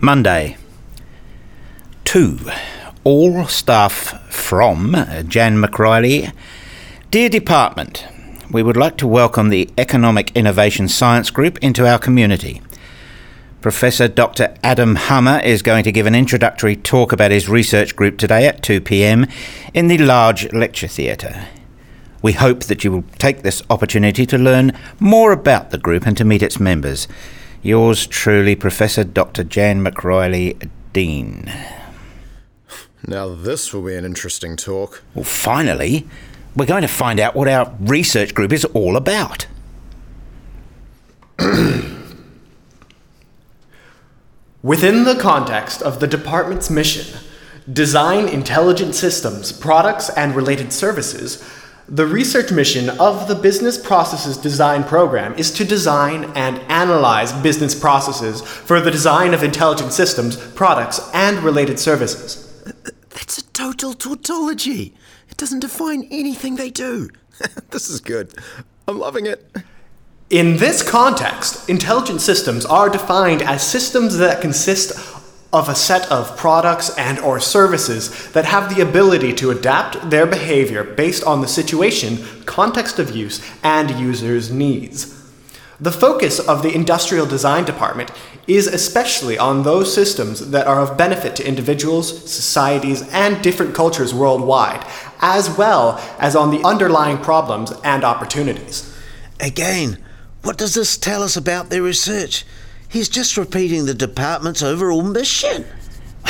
Monday. 2. All staff from Jan McRiley. Dear Department, we would like to welcome the Economic Innovation Science Group into our community. Professor Dr. Adam Hummer is going to give an introductory talk about his research group today at 2 pm in the large lecture theatre. We hope that you will take this opportunity to learn more about the group and to meet its members. Yours truly, Professor Dr. Jan McRiley, Dean. Now, this will be an interesting talk. Well, finally, we're going to find out what our research group is all about. Within the context of the department's mission, design intelligent systems, products, and related services, the research mission of the Business Processes Design Program is to design and analyze business processes for the design of intelligent systems, products, and related services. That's a total tautology. It doesn't define anything they do. this is good. I'm loving it. In this context, intelligent systems are defined as systems that consist of a set of products and or services that have the ability to adapt their behavior based on the situation, context of use, and users' needs. The focus of the industrial design department is especially on those systems that are of benefit to individuals, societies, and different cultures worldwide, as well as on the underlying problems and opportunities. Again, what does this tell us about their research? He's just repeating the department's overall mission.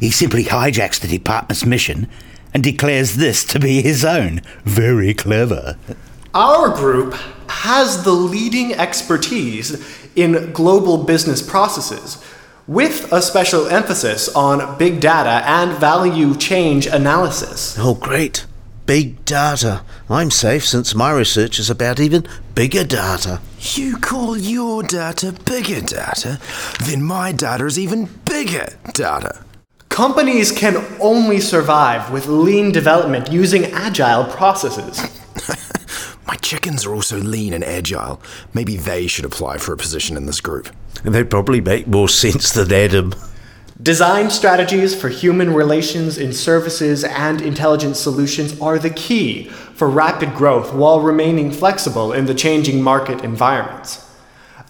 he simply hijacks the department's mission and declares this to be his own. Very clever. Our group has the leading expertise in global business processes, with a special emphasis on big data and value chain analysis. Oh, great. Big data. I'm safe since my research is about even bigger data. You call your data bigger data? Then my data is even bigger data. Companies can only survive with lean development using agile processes. my chickens are also lean and agile. Maybe they should apply for a position in this group. They'd probably make more sense than Adam. Design strategies for human relations in services and intelligent solutions are the key for rapid growth while remaining flexible in the changing market environments.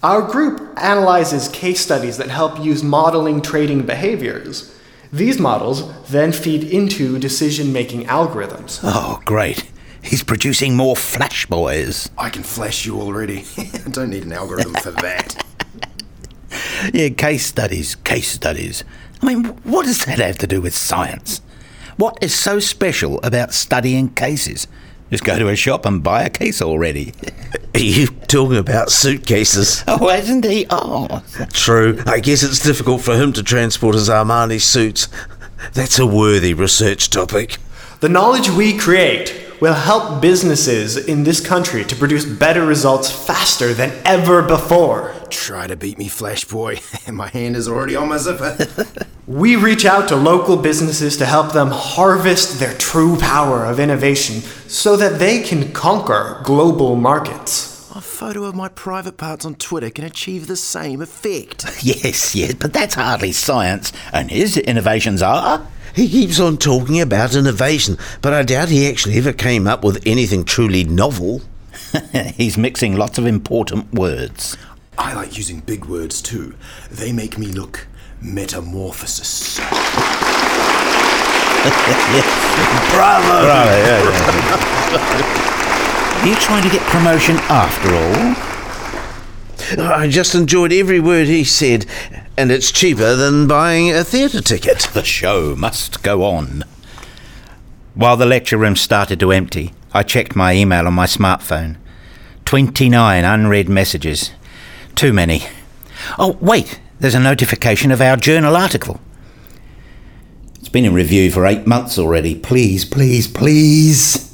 Our group analyzes case studies that help use modeling trading behaviors. These models then feed into decision making algorithms. Oh, great. He's producing more flash boys. I can flash you already. I don't need an algorithm for that. yeah, case studies, case studies. I mean, what does that have to do with science? What is so special about studying cases? Just go to a shop and buy a case already. Are you talking about suitcases? Oh, isn't he? Oh. True. I guess it's difficult for him to transport his Armani suits. That's a worthy research topic. The knowledge we create will help businesses in this country to produce better results faster than ever before. Try to beat me, Flash Boy. my hand is already on my zipper. we reach out to local businesses to help them harvest their true power of innovation so that they can conquer global markets. A photo of my private parts on Twitter can achieve the same effect. Yes, yes, but that's hardly science, and his innovations are. He keeps on talking about innovation, but I doubt he actually ever came up with anything truly novel. He's mixing lots of important words. I like using big words too. They make me look metamorphosis. Bravo! Bravo, yeah, yeah. Are you trying to get promotion after all? I just enjoyed every word he said, and it's cheaper than buying a theatre ticket. The show must go on. While the lecture room started to empty, I checked my email on my smartphone. 29 unread messages. Too many. Oh, wait, there's a notification of our journal article. It's been in review for eight months already. Please, please, please.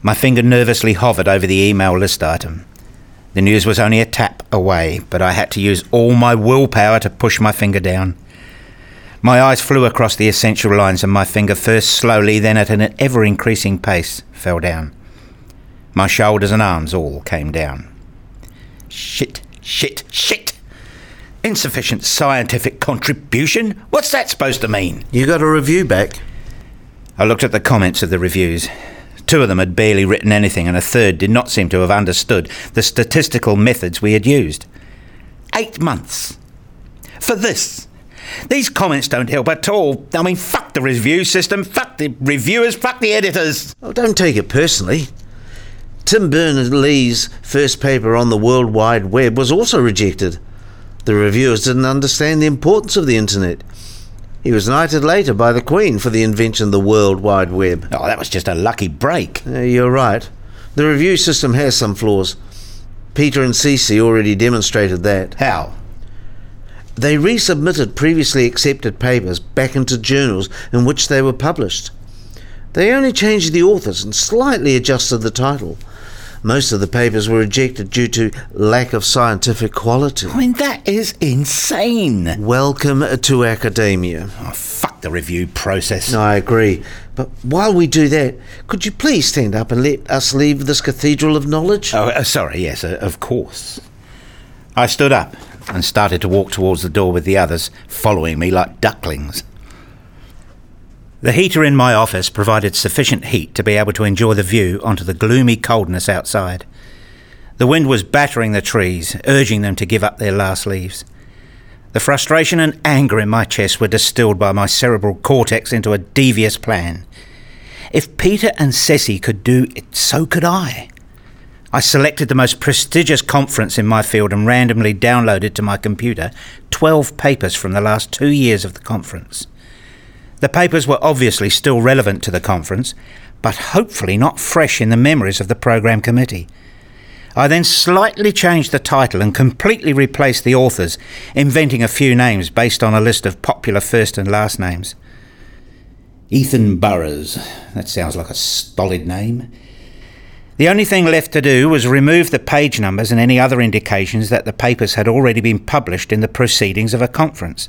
My finger nervously hovered over the email list item. The news was only a tap away, but I had to use all my willpower to push my finger down. My eyes flew across the essential lines, and my finger first slowly, then at an ever increasing pace, fell down. My shoulders and arms all came down. Shit, shit, shit! Insufficient scientific contribution? What's that supposed to mean? You got a review back? I looked at the comments of the reviews. Two of them had barely written anything, and a third did not seem to have understood the statistical methods we had used. Eight months. For this. These comments don't help at all. I mean, fuck the review system, fuck the reviewers, fuck the editors. Oh, don't take it personally. Tim Berners-Lee's first paper on the World Wide Web was also rejected. The reviewers didn't understand the importance of the internet. He was knighted later by the Queen for the invention of the World Wide Web. Oh, that was just a lucky break. Uh, you're right. The review system has some flaws. Peter and Ceci already demonstrated that. How? They resubmitted previously accepted papers back into journals in which they were published. They only changed the authors and slightly adjusted the title. Most of the papers were rejected due to lack of scientific quality. I mean, that is insane. Welcome to academia. Oh, fuck the review process. No, I agree. But while we do that, could you please stand up and let us leave this cathedral of knowledge? Oh, uh, sorry, yes, uh, of course. I stood up and started to walk towards the door with the others, following me like ducklings. The heater in my office provided sufficient heat to be able to enjoy the view onto the gloomy coldness outside. The wind was battering the trees, urging them to give up their last leaves. The frustration and anger in my chest were distilled by my cerebral cortex into a devious plan. If Peter and Ceci could do it, so could I. I selected the most prestigious conference in my field and randomly downloaded to my computer 12 papers from the last two years of the conference. The papers were obviously still relevant to the conference, but hopefully not fresh in the memories of the programme committee. I then slightly changed the title and completely replaced the authors, inventing a few names based on a list of popular first and last names. Ethan Burrows. That sounds like a stolid name. The only thing left to do was remove the page numbers and any other indications that the papers had already been published in the proceedings of a conference.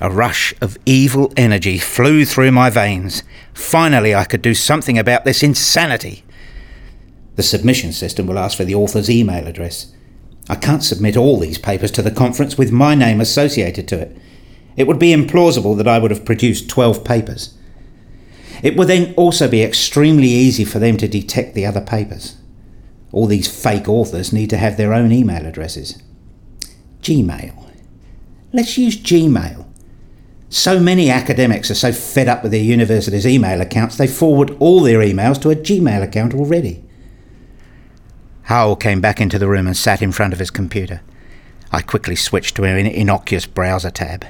A rush of evil energy flew through my veins. Finally, I could do something about this insanity. The submission system will ask for the author's email address. I can't submit all these papers to the conference with my name associated to it. It would be implausible that I would have produced 12 papers. It would then also be extremely easy for them to detect the other papers. All these fake authors need to have their own email addresses. Gmail. Let's use Gmail. So many academics are so fed up with their university's email accounts, they forward all their emails to a Gmail account already. Howell came back into the room and sat in front of his computer. I quickly switched to an innocuous browser tab.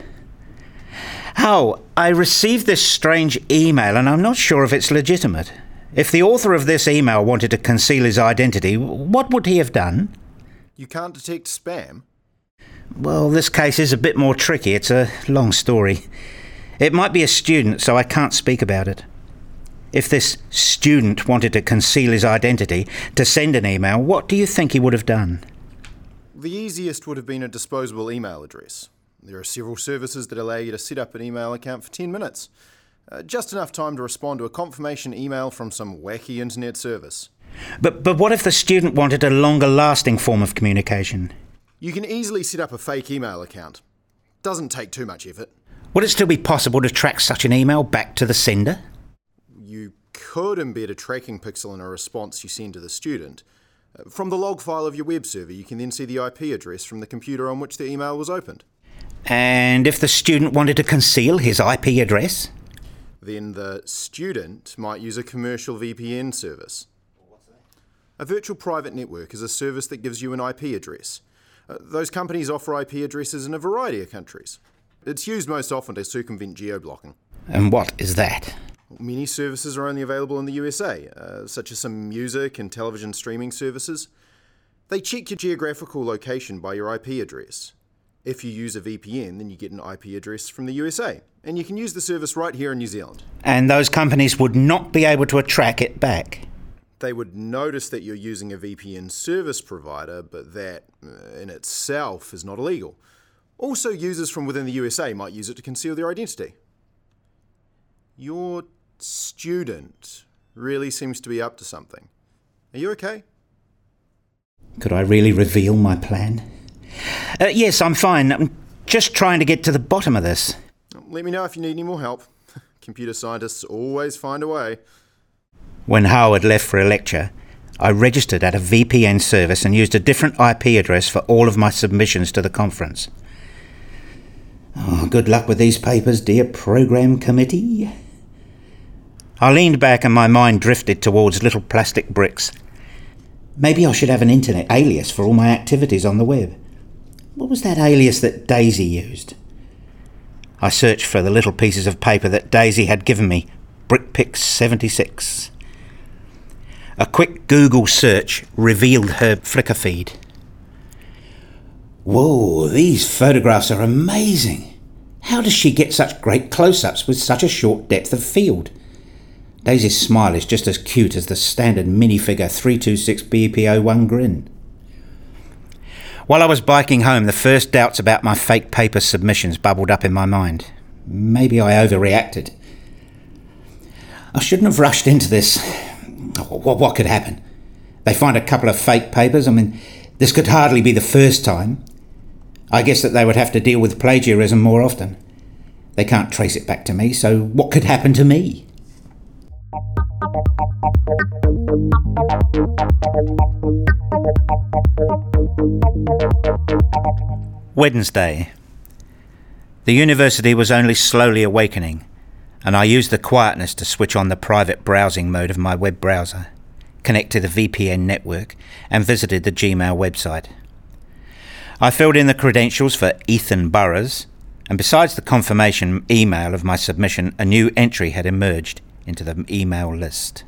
Howell, I received this strange email and I'm not sure if it's legitimate. If the author of this email wanted to conceal his identity, what would he have done? You can't detect spam? Well, this case is a bit more tricky. It's a long story. It might be a student, so I can't speak about it. If this student wanted to conceal his identity to send an email, what do you think he would have done? The easiest would have been a disposable email address. There are several services that allow you to set up an email account for 10 minutes. Uh, just enough time to respond to a confirmation email from some wacky internet service. But, but what if the student wanted a longer lasting form of communication? You can easily set up a fake email account. Doesn't take too much effort. Would it still be possible to track such an email back to the sender? You could embed a tracking pixel in a response you send to the student. Uh, From the log file of your web server, you can then see the IP address from the computer on which the email was opened. And if the student wanted to conceal his IP address? Then the student might use a commercial VPN service. A virtual private network is a service that gives you an IP address. Uh, those companies offer IP addresses in a variety of countries. It's used most often to circumvent geo-blocking. And what is that? Many services are only available in the USA, uh, such as some music and television streaming services. They check your geographical location by your IP address. If you use a VPN, then you get an IP address from the USA, and you can use the service right here in New Zealand. And those companies would not be able to track it back. They would notice that you're using a VPN service provider, but that uh, in itself is not illegal. Also, users from within the USA might use it to conceal their identity. Your student really seems to be up to something. Are you okay? Could I really reveal my plan? Uh, yes, I'm fine. I'm just trying to get to the bottom of this. Let me know if you need any more help. Computer scientists always find a way. When Howard left for a lecture, I registered at a VPN service and used a different IP address for all of my submissions to the conference. Oh, good luck with these papers, dear program committee. I leaned back and my mind drifted towards little plastic bricks. Maybe I should have an internet alias for all my activities on the web. What was that alias that Daisy used? I searched for the little pieces of paper that Daisy had given me BrickPix76. A quick Google search revealed her Flickr feed. Whoa, these photographs are amazing. How does she get such great close ups with such a short depth of field? Daisy's smile is just as cute as the standard minifigure 326 BPO1 grin. While I was biking home, the first doubts about my fake paper submissions bubbled up in my mind. Maybe I overreacted. I shouldn't have rushed into this. What, what could happen? They find a couple of fake papers. I mean, this could hardly be the first time. I guess that they would have to deal with plagiarism more often. They can't trace it back to me, so what could happen to me? Wednesday. The university was only slowly awakening, and I used the quietness to switch on the private browsing mode of my web browser, connect to the VPN network, and visited the Gmail website. I filled in the credentials for Ethan Burrows, and besides the confirmation email of my submission, a new entry had emerged into the email list.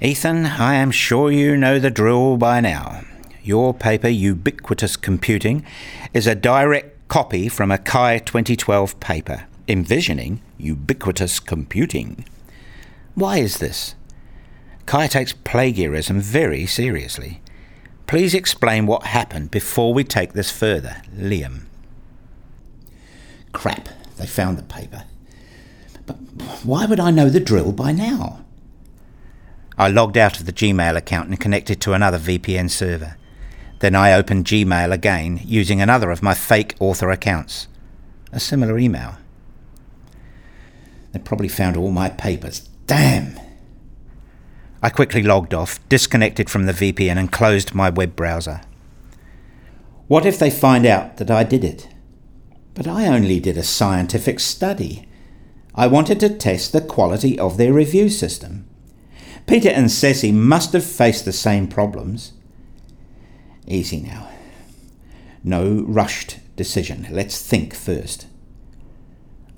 Ethan, I am sure you know the drill by now. Your paper, Ubiquitous Computing, is a direct copy from a CHI 2012 paper envisioning ubiquitous computing. Why is this? CHI takes plagiarism very seriously. Please explain what happened before we take this further, Liam. Crap, they found the paper. But why would I know the drill by now? I logged out of the Gmail account and connected to another VPN server. Then I opened Gmail again using another of my fake author accounts. A similar email. They probably found all my papers. Damn! I quickly logged off, disconnected from the VPN, and closed my web browser. What if they find out that I did it? But I only did a scientific study. I wanted to test the quality of their review system. Peter and Ceci must have faced the same problems. Easy now. No rushed decision. Let's think first.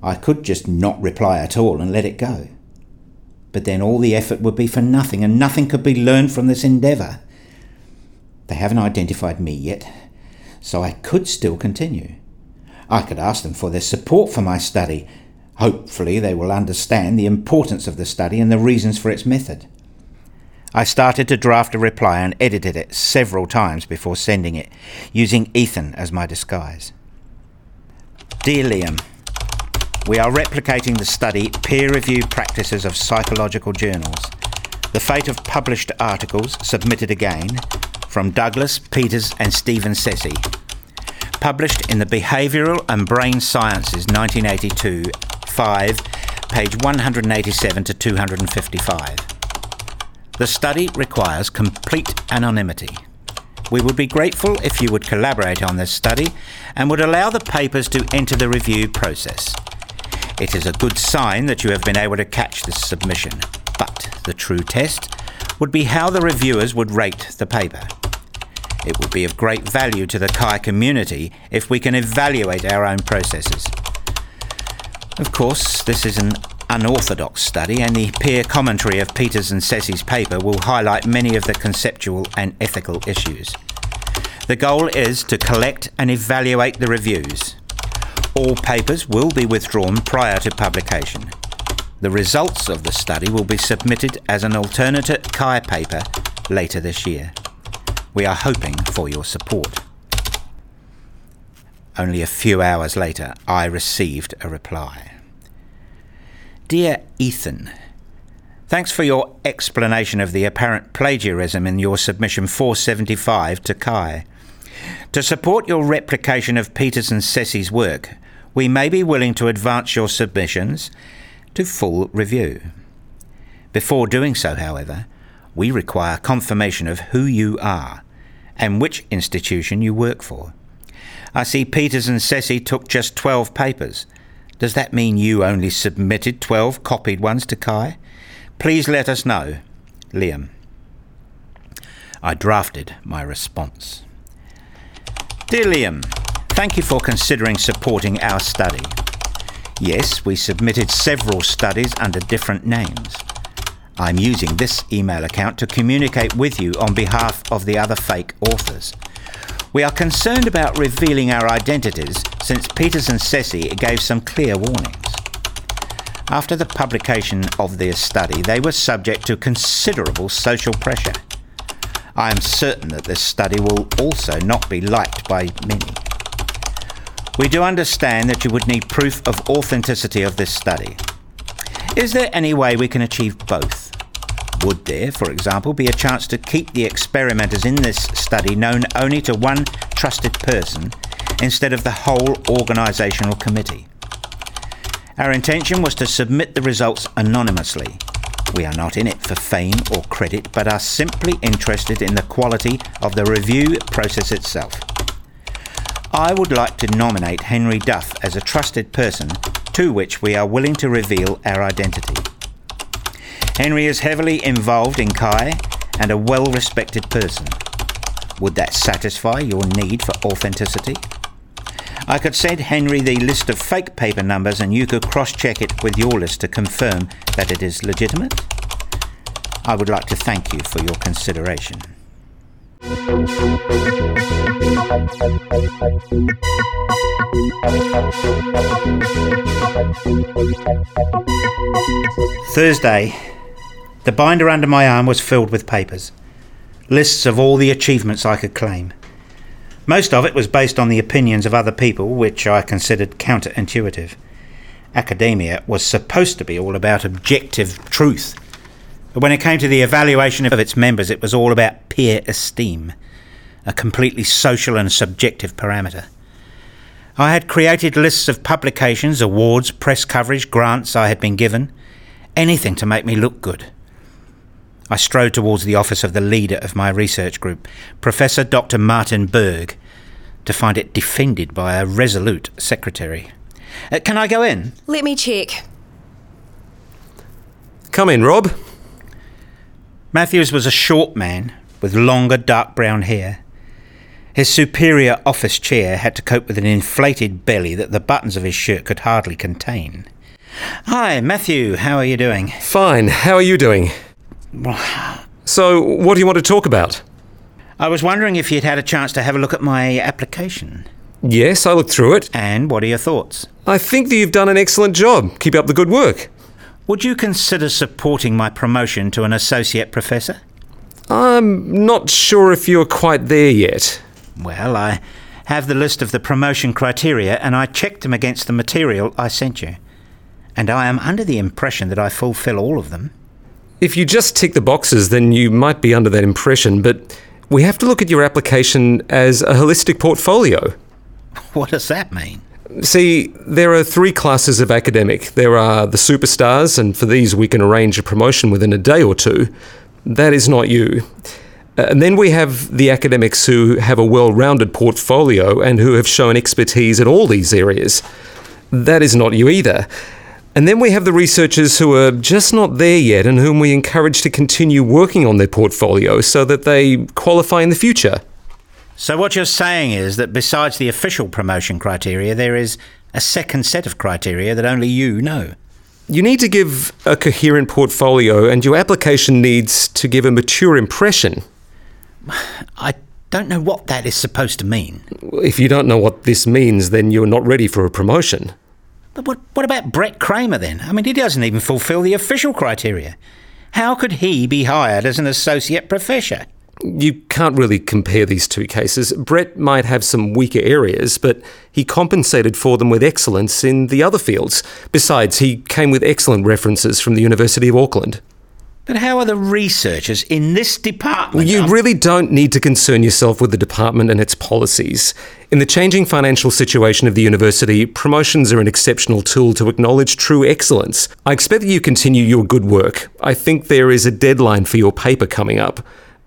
I could just not reply at all and let it go. But then all the effort would be for nothing, and nothing could be learned from this endeavour. They haven't identified me yet, so I could still continue. I could ask them for their support for my study. Hopefully, they will understand the importance of the study and the reasons for its method. I started to draft a reply and edited it several times before sending it, using Ethan as my disguise. Dear Liam, we are replicating the study peer reviewed practices of psychological journals. The fate of published articles submitted again from Douglas, Peters, and Stephen Ceci. Published in the Behavioural and Brain Sciences 1982, 5, page 187 to 255. The study requires complete anonymity. We would be grateful if you would collaborate on this study and would allow the papers to enter the review process. It is a good sign that you have been able to catch this submission, but the true test would be how the reviewers would rate the paper. It would be of great value to the CHI community if we can evaluate our own processes. Of course, this is an unorthodox study, and the peer commentary of Peters and Ceci's paper will highlight many of the conceptual and ethical issues. The goal is to collect and evaluate the reviews. All papers will be withdrawn prior to publication. The results of the study will be submitted as an alternate CHI paper later this year. We are hoping for your support. Only a few hours later, I received a reply. Dear Ethan, Thanks for your explanation of the apparent plagiarism in your submission 475 to CHI. To support your replication of Peters and Ceci's work, we may be willing to advance your submissions to full review. Before doing so, however, we require confirmation of who you are and which institution you work for. I see Peters and Ceci took just 12 papers. Does that mean you only submitted 12 copied ones to CHI? Please let us know. Liam. I drafted my response. Dear Liam, thank you for considering supporting our study. Yes, we submitted several studies under different names. I'm using this email account to communicate with you on behalf of the other fake authors. We are concerned about revealing our identities since Peters and Ceci gave some clear warnings. After the publication of their study, they were subject to considerable social pressure. I am certain that this study will also not be liked by many. We do understand that you would need proof of authenticity of this study. Is there any way we can achieve both? Would there, for example, be a chance to keep the experimenters in this study known only to one trusted person instead of the whole organisational committee? Our intention was to submit the results anonymously. We are not in it for fame or credit, but are simply interested in the quality of the review process itself. I would like to nominate Henry Duff as a trusted person to which we are willing to reveal our identity. Henry is heavily involved in CHI and a well respected person. Would that satisfy your need for authenticity? I could send Henry the list of fake paper numbers and you could cross check it with your list to confirm that it is legitimate. I would like to thank you for your consideration. Thursday. The binder under my arm was filled with papers, lists of all the achievements I could claim. Most of it was based on the opinions of other people, which I considered counterintuitive. Academia was supposed to be all about objective truth. But when it came to the evaluation of its members, it was all about peer esteem, a completely social and subjective parameter. I had created lists of publications, awards, press coverage, grants I had been given, anything to make me look good. I strode towards the office of the leader of my research group, Professor Dr. Martin Berg, to find it defended by a resolute secretary. Uh, can I go in? Let me check. Come in, Rob. Matthews was a short man with longer dark brown hair. His superior office chair had to cope with an inflated belly that the buttons of his shirt could hardly contain. Hi, Matthew, how are you doing? Fine. How are you doing? So, what do you want to talk about? I was wondering if you'd had a chance to have a look at my application. Yes, I looked through it. And what are your thoughts? I think that you've done an excellent job. Keep up the good work. Would you consider supporting my promotion to an associate professor? I'm not sure if you're quite there yet. Well, I have the list of the promotion criteria and I checked them against the material I sent you. And I am under the impression that I fulfill all of them. If you just tick the boxes, then you might be under that impression, but we have to look at your application as a holistic portfolio. What does that mean? See, there are three classes of academic. There are the superstars, and for these we can arrange a promotion within a day or two. That is not you. Uh, and then we have the academics who have a well rounded portfolio and who have shown expertise in all these areas. That is not you either. And then we have the researchers who are just not there yet and whom we encourage to continue working on their portfolio so that they qualify in the future. So, what you're saying is that besides the official promotion criteria, there is a second set of criteria that only you know. You need to give a coherent portfolio, and your application needs to give a mature impression. I don't know what that is supposed to mean. If you don't know what this means, then you're not ready for a promotion. But what, what about Brett Kramer then? I mean, he doesn't even fulfill the official criteria. How could he be hired as an associate professor? You can't really compare these two cases. Brett might have some weaker areas, but he compensated for them with excellence in the other fields. Besides, he came with excellent references from the University of Auckland. But how are the researchers in this department? You really don't need to concern yourself with the department and its policies. In the changing financial situation of the university, promotions are an exceptional tool to acknowledge true excellence. I expect that you continue your good work. I think there is a deadline for your paper coming up.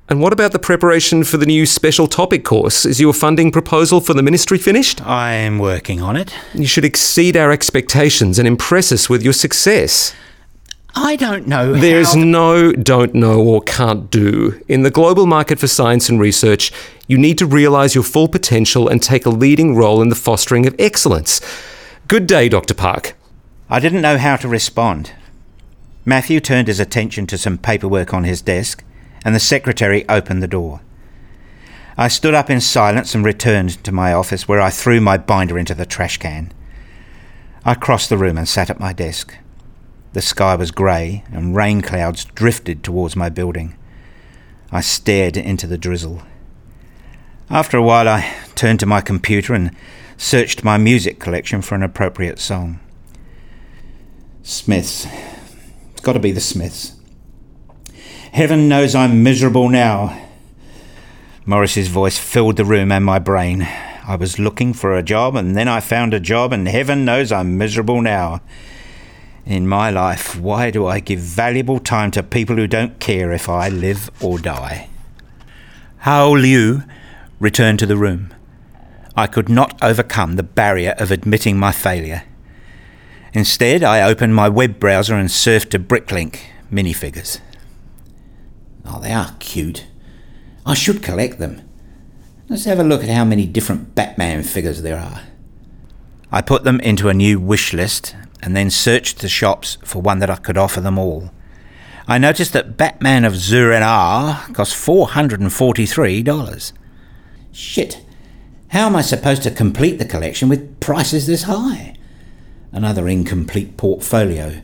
And what about the preparation for the new special topic course? Is your funding proposal for the ministry finished? I'm working on it. You should exceed our expectations and impress us with your success. I don't know. There's how... no don't know or can't do. In the global market for science and research, you need to realise your full potential and take a leading role in the fostering of excellence. Good day, Dr. Park. I didn't know how to respond. Matthew turned his attention to some paperwork on his desk, and the secretary opened the door. I stood up in silence and returned to my office, where I threw my binder into the trash can. I crossed the room and sat at my desk. The sky was grey, and rain clouds drifted towards my building. I stared into the drizzle. After a while, I turned to my computer and searched my music collection for an appropriate song. Smiths. It's got to be the Smiths. Heaven knows I'm miserable now. Morrissey's voice filled the room and my brain. I was looking for a job, and then I found a job, and heaven knows I'm miserable now in my life, why do I give valuable time to people who don't care if I live or die? Hao Liu returned to the room. I could not overcome the barrier of admitting my failure. Instead, I opened my web browser and surfed to Bricklink minifigures. Oh, they are cute. I should collect them. Let's have a look at how many different Batman figures there are. I put them into a new wish list and then searched the shops for one that I could offer them all. I noticed that Batman of Zur-En-Arrh cost $443. Shit, how am I supposed to complete the collection with prices this high? Another incomplete portfolio.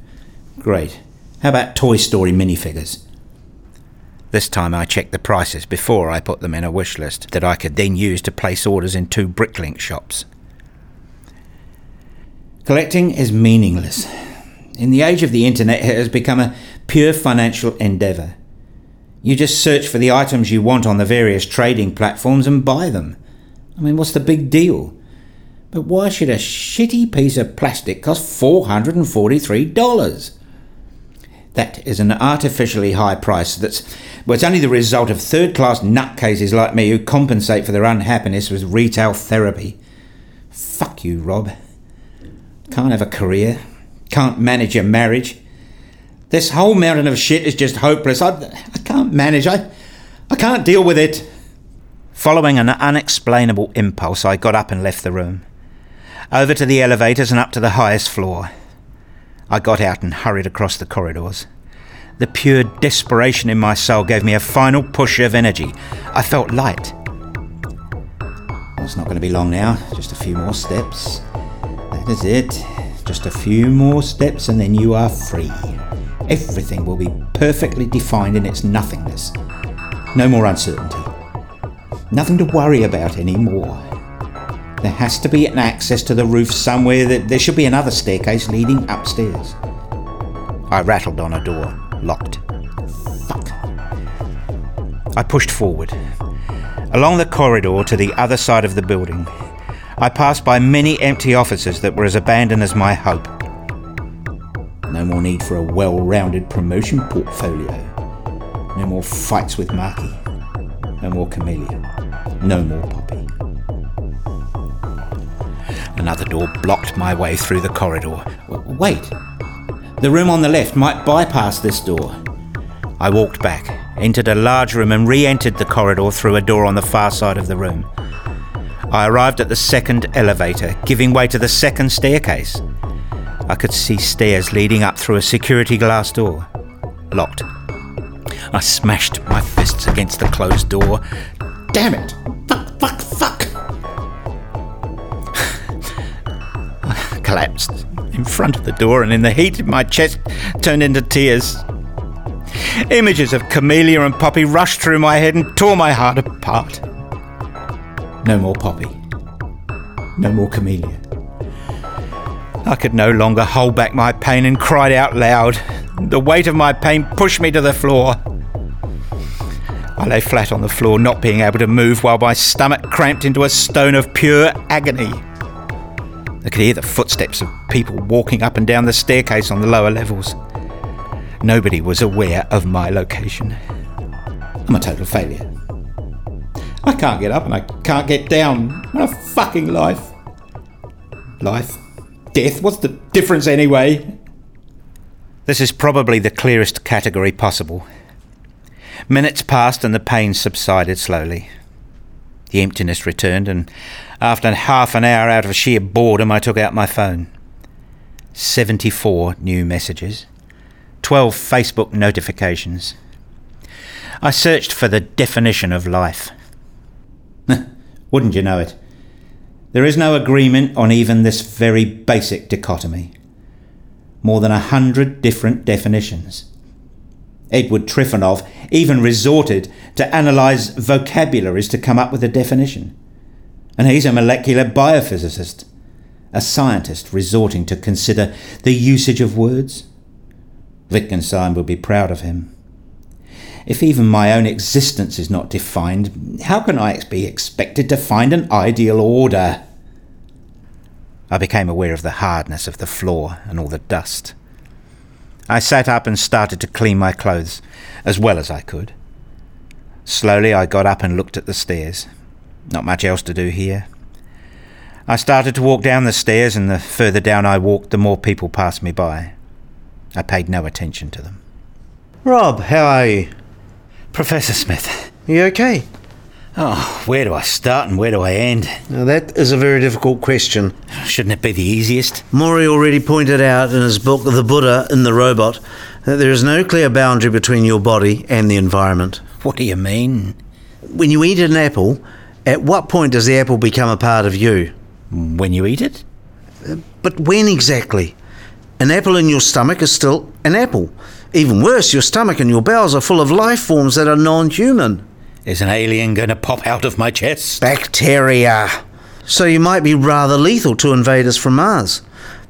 Great. How about Toy Story minifigures? This time I checked the prices before I put them in a wish list that I could then use to place orders in two Bricklink shops. Collecting is meaningless. In the age of the internet, it has become a pure financial endeavour. You just search for the items you want on the various trading platforms and buy them. I mean, what's the big deal? But why should a shitty piece of plastic cost $443? That is an artificially high price that's well, it's only the result of third class nutcases like me who compensate for their unhappiness with retail therapy. Fuck you, Rob. Can't have a career. Can't manage a marriage. This whole mountain of shit is just hopeless. I, I can't manage. I, I can't deal with it. Following an unexplainable impulse, I got up and left the room. Over to the elevators and up to the highest floor. I got out and hurried across the corridors. The pure desperation in my soul gave me a final push of energy. I felt light. Well, it's not going to be long now, just a few more steps. That is it. Just a few more steps and then you are free. Everything will be perfectly defined in its nothingness. No more uncertainty. Nothing to worry about anymore. There has to be an access to the roof somewhere. That there should be another staircase leading upstairs. I rattled on a door, locked. Fuck. I pushed forward, along the corridor to the other side of the building. I passed by many empty offices that were as abandoned as my hope. No more need for a well rounded promotion portfolio. No more fights with Marky. No more Camellia. No more Poppy. Another door blocked my way through the corridor. Wait! The room on the left might bypass this door. I walked back, entered a large room, and re entered the corridor through a door on the far side of the room. I arrived at the second elevator, giving way to the second staircase. I could see stairs leading up through a security glass door. Locked. I smashed my fists against the closed door. Damn it! Collapsed in front of the door, and in the heat, my chest turned into tears. Images of Camellia and Poppy rushed through my head and tore my heart apart. No more Poppy. No more Camellia. I could no longer hold back my pain and cried out loud. The weight of my pain pushed me to the floor. I lay flat on the floor, not being able to move, while my stomach cramped into a stone of pure agony. I could hear the footsteps of people walking up and down the staircase on the lower levels. Nobody was aware of my location. I'm a total failure. I can't get up and I can't get down. What a fucking life. Life? Death? What's the difference anyway? This is probably the clearest category possible. Minutes passed and the pain subsided slowly. The emptiness returned, and after half an hour out of sheer boredom, I took out my phone. 74 new messages, 12 Facebook notifications. I searched for the definition of life. Wouldn't you know it? There is no agreement on even this very basic dichotomy. More than a hundred different definitions. Edward Trifonov even resorted to analyse vocabularies to come up with a definition. And he's a molecular biophysicist, a scientist resorting to consider the usage of words. Wittgenstein would be proud of him. If even my own existence is not defined, how can I be expected to find an ideal order? I became aware of the hardness of the floor and all the dust. I sat up and started to clean my clothes as well as I could. Slowly I got up and looked at the stairs. Not much else to do here. I started to walk down the stairs, and the further down I walked, the more people passed me by. I paid no attention to them. Rob, how are you? Professor Smith. You okay? Oh, where do I start and where do I end? Now, that is a very difficult question. Shouldn't it be the easiest? Mori already pointed out in his book, The Buddha in the Robot, that there is no clear boundary between your body and the environment. What do you mean? When you eat an apple, at what point does the apple become a part of you? When you eat it? But when exactly? An apple in your stomach is still an apple. Even worse, your stomach and your bowels are full of life forms that are non human. Is an alien going to pop out of my chest? Bacteria. So you might be rather lethal to invaders from Mars.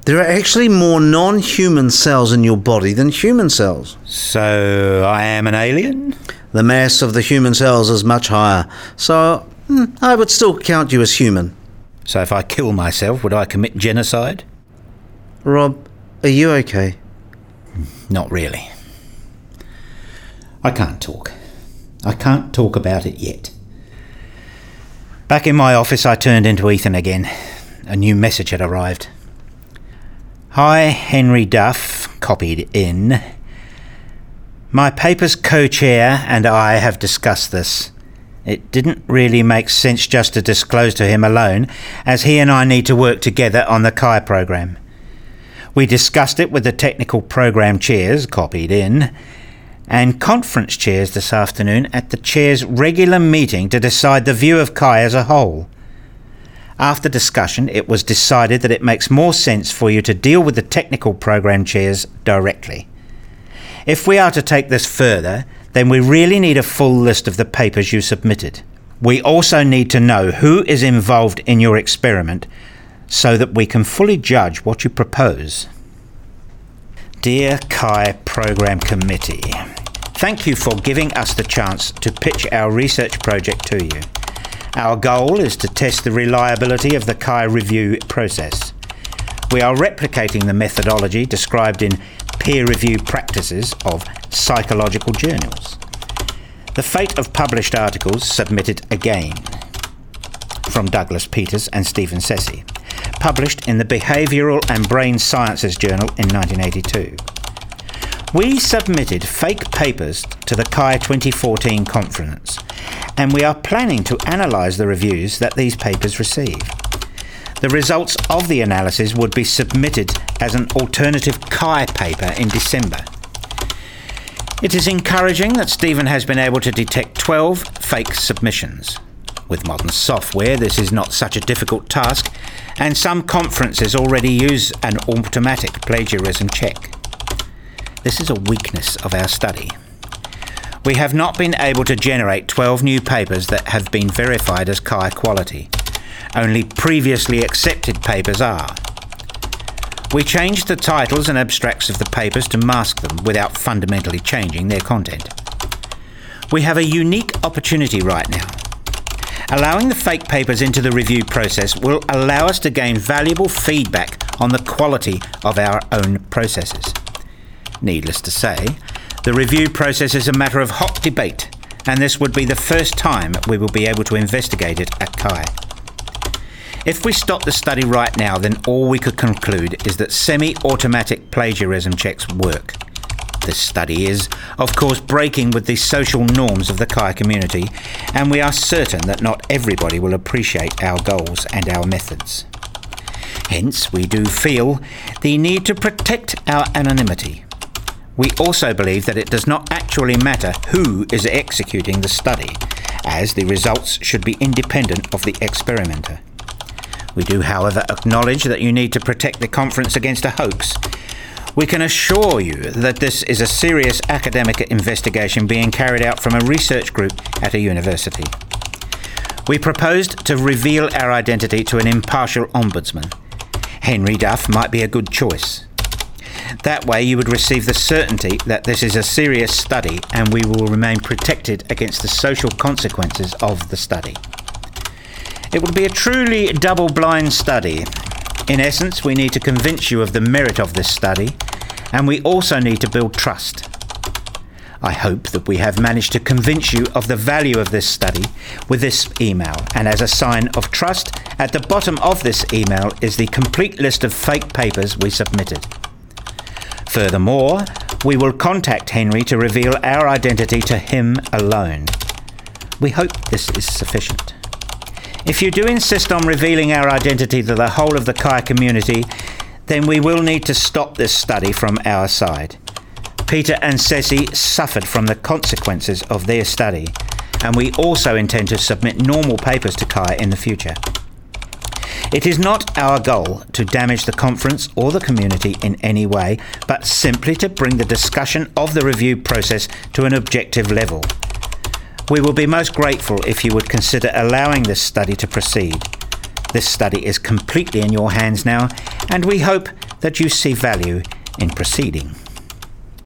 There are actually more non human cells in your body than human cells. So I am an alien? The mass of the human cells is much higher, so hmm, I would still count you as human. So if I kill myself, would I commit genocide? Rob, are you okay? Not really. I can't talk. I can't talk about it yet. Back in my office, I turned into Ethan again. A new message had arrived. Hi, Henry Duff, copied in. My paper's co chair and I have discussed this. It didn't really make sense just to disclose to him alone, as he and I need to work together on the CHI program. We discussed it with the technical program chairs, copied in, and conference chairs this afternoon at the chair's regular meeting to decide the view of CHI as a whole. After discussion, it was decided that it makes more sense for you to deal with the technical program chairs directly. If we are to take this further, then we really need a full list of the papers you submitted. We also need to know who is involved in your experiment so that we can fully judge what you propose. Dear CHI Program Committee, thank you for giving us the chance to pitch our research project to you. Our goal is to test the reliability of the CHI review process. We are replicating the methodology described in peer review practices of psychological journals. The fate of published articles submitted again from Douglas Peters and Stephen Ceci, published in the Behavioural and Brain Sciences Journal in 1982. We submitted fake papers to the CHI 2014 conference, and we are planning to analyse the reviews that these papers receive. The results of the analysis would be submitted as an alternative CHI paper in December. It is encouraging that Stephen has been able to detect 12 fake submissions. With modern software, this is not such a difficult task, and some conferences already use an automatic plagiarism check. This is a weakness of our study. we have not been able to generate 12 new papers that have been verified as high quality. Only previously accepted papers are. We changed the titles and abstracts of the papers to mask them without fundamentally changing their content. We have a unique opportunity right now. Allowing the fake papers into the review process will allow us to gain valuable feedback on the quality of our own processes. Needless to say, the review process is a matter of hot debate, and this would be the first time we will be able to investigate it at CHI. If we stop the study right now, then all we could conclude is that semi automatic plagiarism checks work. This study is, of course, breaking with the social norms of the CHI community, and we are certain that not everybody will appreciate our goals and our methods. Hence, we do feel the need to protect our anonymity. We also believe that it does not actually matter who is executing the study, as the results should be independent of the experimenter. We do, however, acknowledge that you need to protect the conference against a hoax. We can assure you that this is a serious academic investigation being carried out from a research group at a university. We proposed to reveal our identity to an impartial ombudsman. Henry Duff might be a good choice. That way, you would receive the certainty that this is a serious study and we will remain protected against the social consequences of the study. It will be a truly double blind study. In essence, we need to convince you of the merit of this study, and we also need to build trust. I hope that we have managed to convince you of the value of this study with this email, and as a sign of trust, at the bottom of this email is the complete list of fake papers we submitted. Furthermore, we will contact Henry to reveal our identity to him alone. We hope this is sufficient. If you do insist on revealing our identity to the whole of the CHI community, then we will need to stop this study from our side. Peters and Ceci suffered from the consequences of their study, and we also intend to submit normal papers to CHI in the future. It is not our goal to damage the conference or the community in any way, but simply to bring the discussion of the review process to an objective level. We will be most grateful if you would consider allowing this study to proceed. This study is completely in your hands now, and we hope that you see value in proceeding.